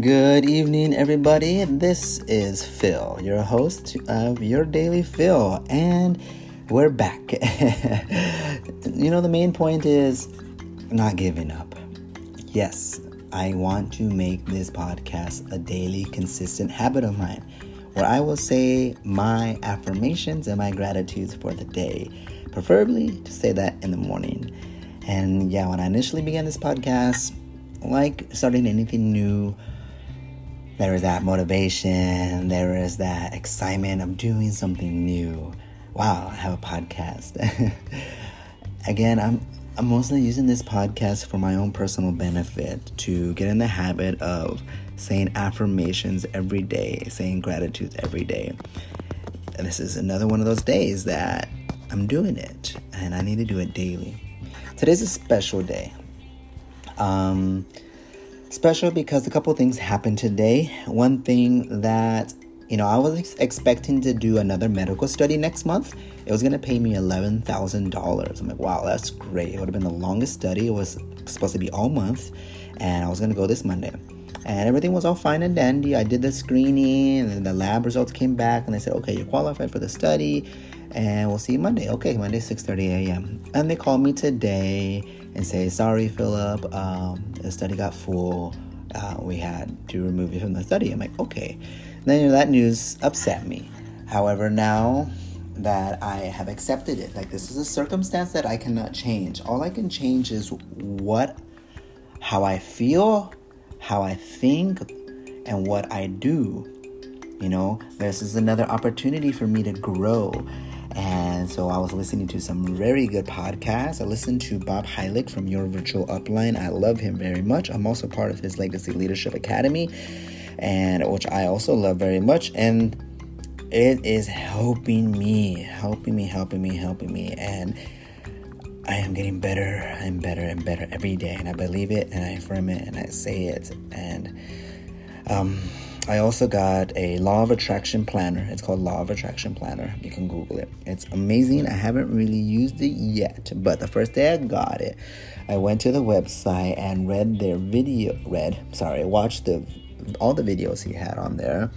Good evening, everybody. This is Phil, your host of Your Daily Phil, and we're back. you know, the main point is not giving up. Yes, I want to make this podcast a daily, consistent habit of mine where I will say my affirmations and my gratitudes for the day, preferably to say that in the morning. And yeah, when I initially began this podcast, like starting anything new, there is that motivation, there is that excitement of doing something new. Wow, I have a podcast. Again, I'm I'm mostly using this podcast for my own personal benefit to get in the habit of saying affirmations every day, saying gratitudes every day. And this is another one of those days that I'm doing it and I need to do it daily. Today's a special day. Um, Special because a couple things happened today. One thing that, you know, I was ex- expecting to do another medical study next month. It was going to pay me $11,000. I'm like, wow, that's great. It would have been the longest study. It was supposed to be all month, and I was going to go this Monday. And everything was all fine and dandy. I did the screening, and the lab results came back, and they said, okay, you're qualified for the study, and we'll see you Monday. Okay, Monday, 6.30 a.m. And they called me today and say, sorry, Philip, um, the study got full. Uh, we had to remove you from the study. I'm like, okay. Then you know, that news upset me. However, now that I have accepted it, like this is a circumstance that I cannot change. All I can change is what, how I feel, how I think, and what I do. You know, this is another opportunity for me to grow and so I was listening to some very good podcasts. I listened to Bob Heilig from Your Virtual Upline. I love him very much. I'm also part of his Legacy Leadership Academy, and which I also love very much. And it is helping me, helping me, helping me, helping me. And I am getting better and better and better every day. And I believe it and I affirm it and I say it. And um I also got a Law of Attraction planner. It's called Law of Attraction Planner. You can Google it. It's amazing. I haven't really used it yet, but the first day I got it, I went to the website and read their video. Read, sorry, watched the all the videos he had on there,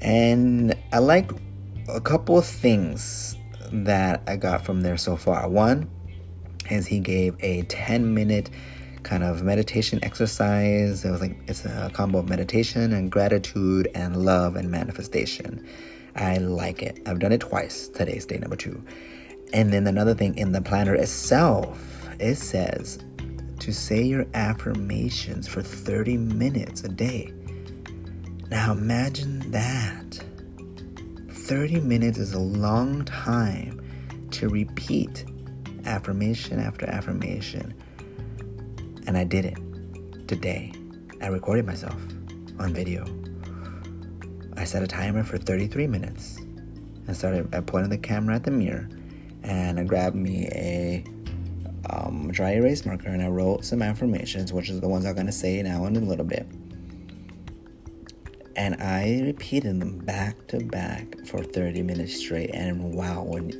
and I like a couple of things that I got from there so far. One is he gave a 10 minute kind of meditation exercise. It was like it's a combo of meditation and gratitude and love and manifestation. I like it. I've done it twice. Today's day number two. And then another thing in the planner itself, it says to say your affirmations for 30 minutes a day. Now imagine that. 30 minutes is a long time to repeat affirmation after affirmation. And I did it today. I recorded myself on video. I set a timer for 33 minutes and started. I pointed the camera at the mirror and I grabbed me a um, dry erase marker and I wrote some affirmations, which is the ones I'm going to say now in a little bit. And I repeated them back to back for 30 minutes straight. And wow, when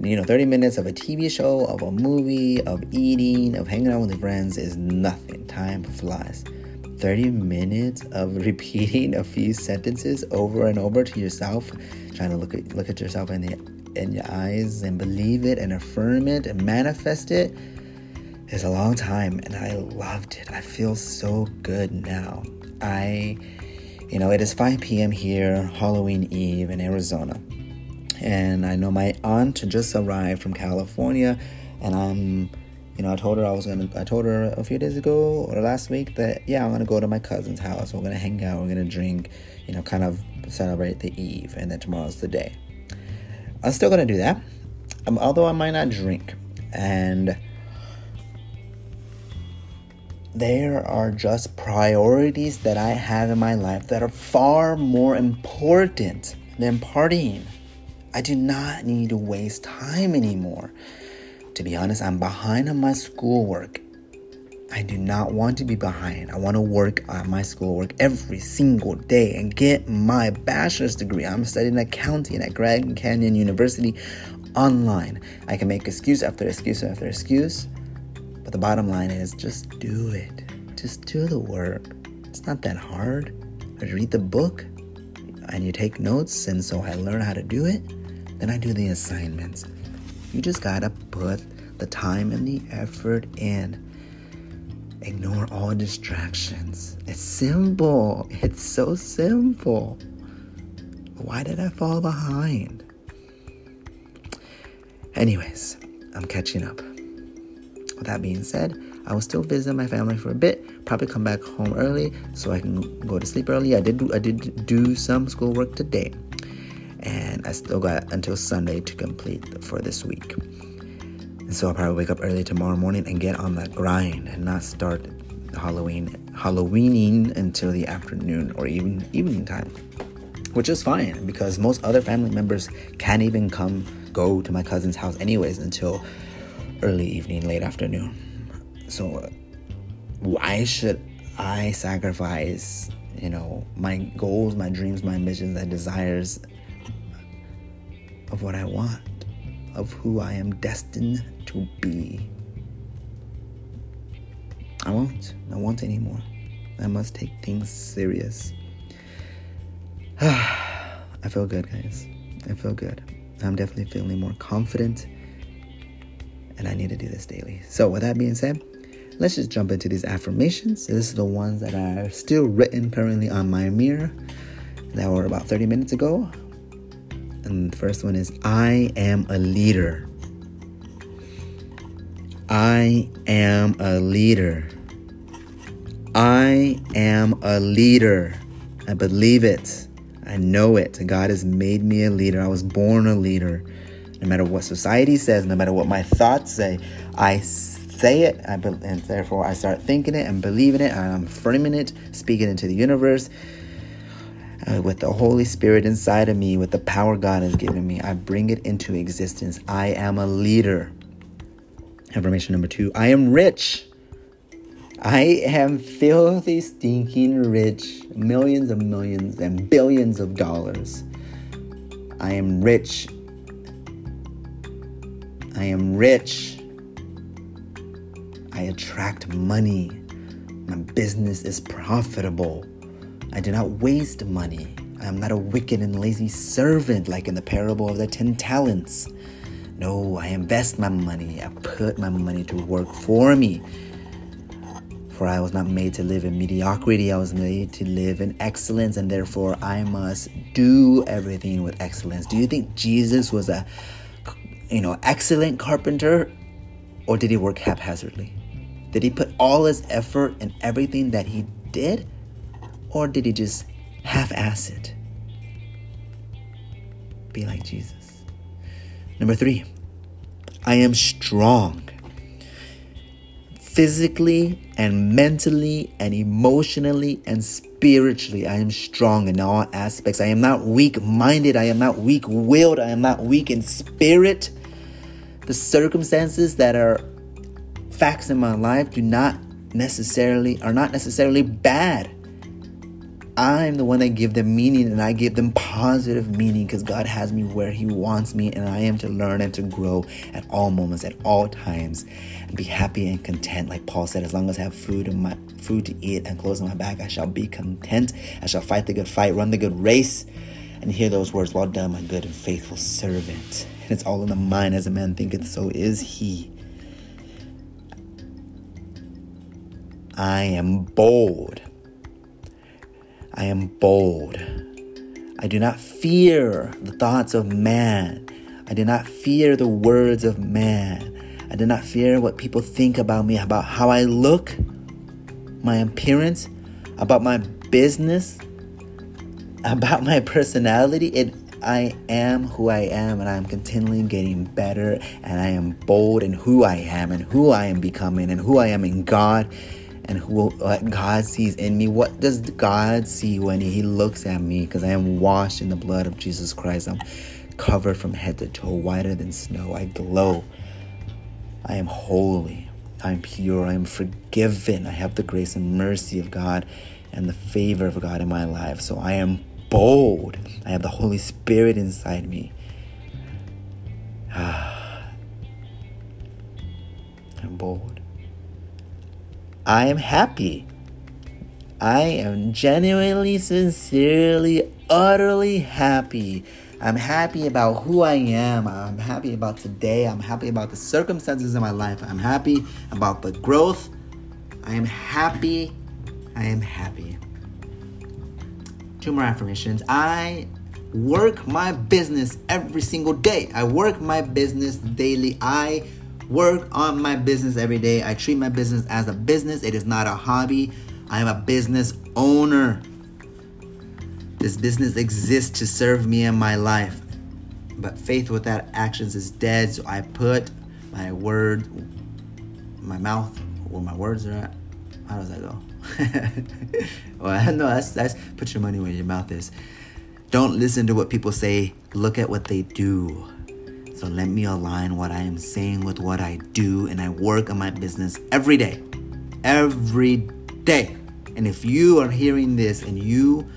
you know, 30 minutes of a TV show, of a movie, of eating, of hanging out with friends is nothing. Time flies. 30 minutes of repeating a few sentences over and over to yourself, trying to look at look at yourself in the in your eyes and believe it and affirm it and manifest it is a long time and I loved it. I feel so good now. I you know, it is 5 p.m. here, Halloween Eve in Arizona. And I know my aunt just arrived from California, and I'm, you know, I told her I was gonna. I told her a few days ago or last week that yeah, I'm gonna go to my cousin's house. We're gonna hang out. We're gonna drink. You know, kind of celebrate the eve, and then tomorrow's the day. I'm still gonna do that, um, although I might not drink. And there are just priorities that I have in my life that are far more important than partying. I do not need to waste time anymore. To be honest, I'm behind on my schoolwork. I do not want to be behind. I want to work on my schoolwork every single day and get my bachelor's degree. I'm studying accounting at Grand Canyon University online. I can make excuse after excuse after excuse, but the bottom line is just do it. Just do the work. It's not that hard. I read the book and you take notes, and so I learn how to do it. Then I do the assignments. You just gotta put the time and the effort in. Ignore all distractions. It's simple. It's so simple. Why did I fall behind? Anyways, I'm catching up. With that being said, I will still visit my family for a bit. Probably come back home early so I can go to sleep early. I did do, I did do some schoolwork today, and I still got until Sunday to complete for this week. And so I'll probably wake up early tomorrow morning and get on that grind and not start Halloween Halloweening until the afternoon or even evening time, which is fine because most other family members can't even come go to my cousin's house anyways until early evening, late afternoon. So why should I sacrifice, you know, my goals, my dreams, my ambitions, my desires of what I want, of who I am destined to be? I won't. I won't anymore. I must take things serious. I feel good, guys. I feel good. I'm definitely feeling more confident, and I need to do this daily. So, with that being said, let's just jump into these affirmations. This is the ones that are still written currently on my mirror that were about 30 minutes ago. And the first one is I am a leader. I am a leader. I am a leader. I believe it. I know it. God has made me a leader. I was born a leader. No matter what society says, no matter what my thoughts say, I say it, I be- and therefore I start thinking it and believing it, and I'm framing it, speaking into the universe. Uh, with the Holy Spirit inside of me, with the power God has given me, I bring it into existence. I am a leader. Affirmation number two I am rich. I am filthy, stinking rich, millions of millions and billions of dollars. I am rich. I am rich. I attract money. My business is profitable. I do not waste money. I am not a wicked and lazy servant like in the parable of the ten talents. No, I invest my money. I put my money to work for me. For I was not made to live in mediocrity, I was made to live in excellence, and therefore I must do everything with excellence. Do you think Jesus was a you know excellent carpenter or did he work haphazardly? Did he put all his effort in everything that he did? Or did he just half ass it? Be like Jesus. Number three, I am strong. Physically and mentally and emotionally and spiritually, I am strong in all aspects. I am not weak minded. I am not weak willed. I am not weak in spirit. The circumstances that are facts in my life do not necessarily are not necessarily bad. I'm the one that give them meaning and I give them positive meaning because God has me where He wants me and I am to learn and to grow at all moments, at all times, and be happy and content. Like Paul said, as long as I have food and my food to eat and clothes on my back, I shall be content. I shall fight the good fight, run the good race, and hear those words, Well done, my good and faithful servant. And it's all in the mind as a man thinketh, so is he. I am bold. I am bold. I do not fear the thoughts of man. I do not fear the words of man. I do not fear what people think about me, about how I look, my appearance, about my business, about my personality. It I am who I am, and I am continually getting better, and I am bold in who I am, and who I am becoming, and who I am in God, and who what God sees in me. What does God see when He looks at me? Because I am washed in the blood of Jesus Christ. I'm covered from head to toe, whiter than snow. I glow. I am holy. I'm pure. I am forgiven. I have the grace and mercy of God and the favor of God in my life. So I am bold. I have the Holy Spirit inside me. I'm bold. I am happy. I am genuinely, sincerely, utterly happy. I'm happy about who I am. I'm happy about today. I'm happy about the circumstances in my life. I'm happy about the growth. I am happy. I am happy. Two more affirmations. I work my business every single day. I work my business daily. I work on my business every day. I treat my business as a business. It is not a hobby. I am a business owner. This business exists to serve me in my life. But faith without actions is dead. So I put my word, my mouth, where my words are at. How does that go? well, no, that's that's put your money where your mouth is. Don't listen to what people say. Look at what they do. So let me align what I am saying with what I do, and I work on my business every day. Every day. And if you are hearing this and you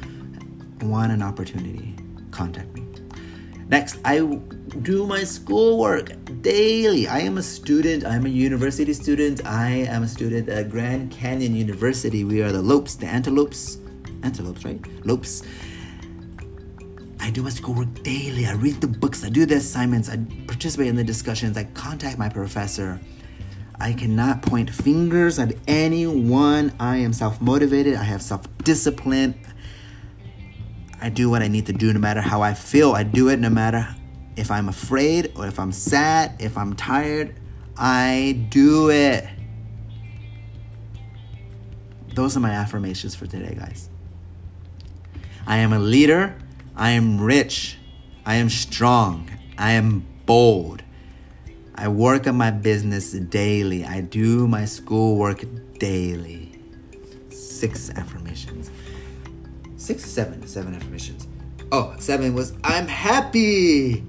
want an opportunity, contact me. Next, I do my schoolwork daily. I am a student. I'm a university student. I am a student at Grand Canyon University. We are the lopes, the antelopes. Antelopes, right? Lopes. I do my schoolwork daily. I read the books. I do the assignments. I participate in the discussions. I contact my professor. I cannot point fingers at anyone. I am self motivated. I have self discipline. I do what I need to do no matter how I feel. I do it no matter if I'm afraid or if I'm sad, if I'm tired. I do it. Those are my affirmations for today, guys. I am a leader. I am rich. I am strong. I am bold. I work on my business daily. I do my schoolwork daily. Six affirmations. Six, seven, seven affirmations. Oh, seven was I'm happy.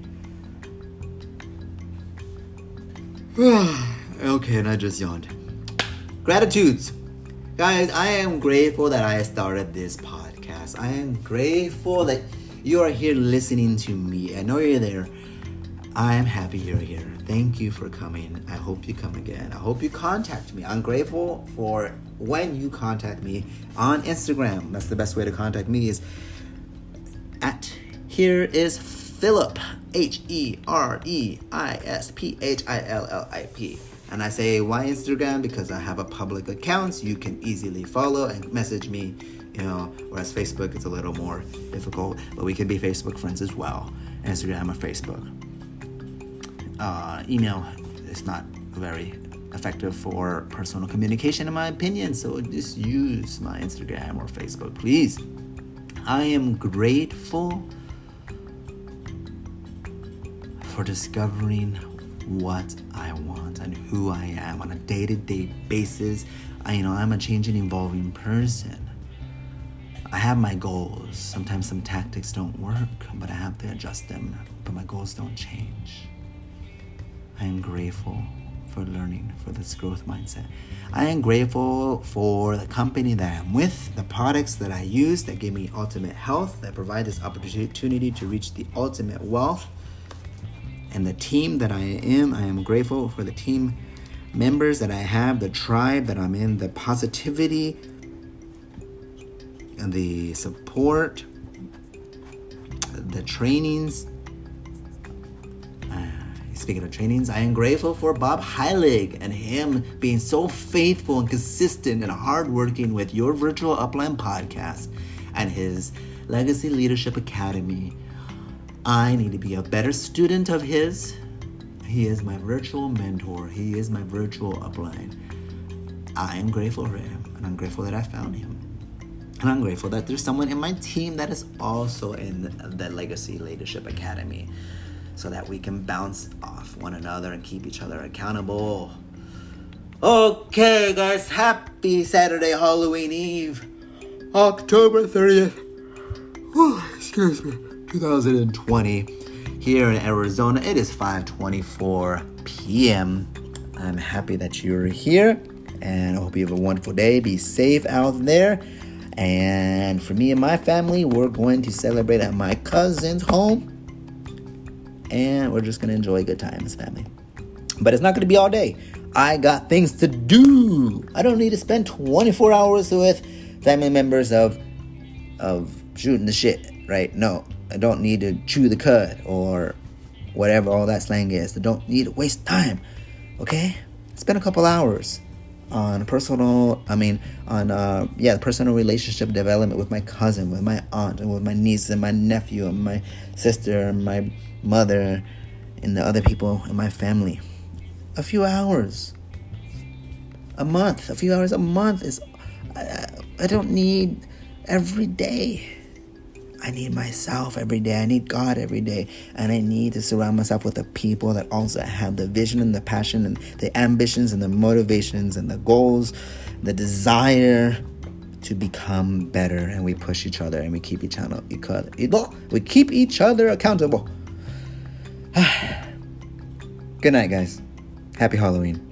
okay, and I just yawned. Gratitudes. Guys, I am grateful that I started this podcast. I am grateful that you are here listening to me. I know you're there. I am happy you're here. Thank you for coming. I hope you come again. I hope you contact me. I'm grateful for when you contact me on Instagram. That's the best way to contact me is at here is Philip H E R E I S P H I L L I P. And I say why Instagram because I have a public account you can easily follow and message me, you know, whereas Facebook it's a little more difficult, but we can be Facebook friends as well. Instagram or Facebook. Uh, email is not very effective for personal communication in my opinion, so just use my Instagram or Facebook, please. I am grateful for discovering what I want and who I am on a day-to-day basis. I you know I'm a changing evolving person. I have my goals. Sometimes some tactics don't work, but I have to adjust them. But my goals don't change. I am grateful for learning for this growth mindset. I am grateful for the company that I'm with, the products that I use that give me ultimate health, that provide this opportunity to reach the ultimate wealth and the team that I am. I am grateful for the team members that I have, the tribe that I'm in, the positivity the support, the trainings. Uh, speaking of trainings, I am grateful for Bob Heilig and him being so faithful and consistent and hardworking with your virtual upline podcast and his Legacy Leadership Academy I need to be a better student of His. He is my virtual mentor, He is my virtual upline. I am grateful for Him, and I'm grateful that I found Him. And I'm grateful that there's someone in my team that is also in the Legacy Leadership Academy so that we can bounce off one another and keep each other accountable. Okay, guys, happy Saturday, Halloween Eve, October 30th. Whew, excuse me. 2020 here in Arizona. It is 5:24 p.m. I'm happy that you're here and I hope you have a wonderful day. Be safe out there. And for me and my family, we're going to celebrate at my cousin's home. And we're just going to enjoy good times, family. But it's not going to be all day. I got things to do. I don't need to spend 24 hours with family members of of shooting the shit, right? No, I don't need to chew the cud or whatever all that slang is. I don't need to waste time. Okay? Spend a couple hours on personal i mean on uh yeah personal relationship development with my cousin with my aunt and with my niece and my nephew and my sister and my mother and the other people in my family. A few hours. A month. A few hours a month is i, I don't need every day I need myself every day. I need God every day. And I need to surround myself with the people that also have the vision and the passion and the ambitions and the motivations and the goals, the desire to become better. And we push each other and we keep each other, we keep each other accountable. Good night, guys. Happy Halloween.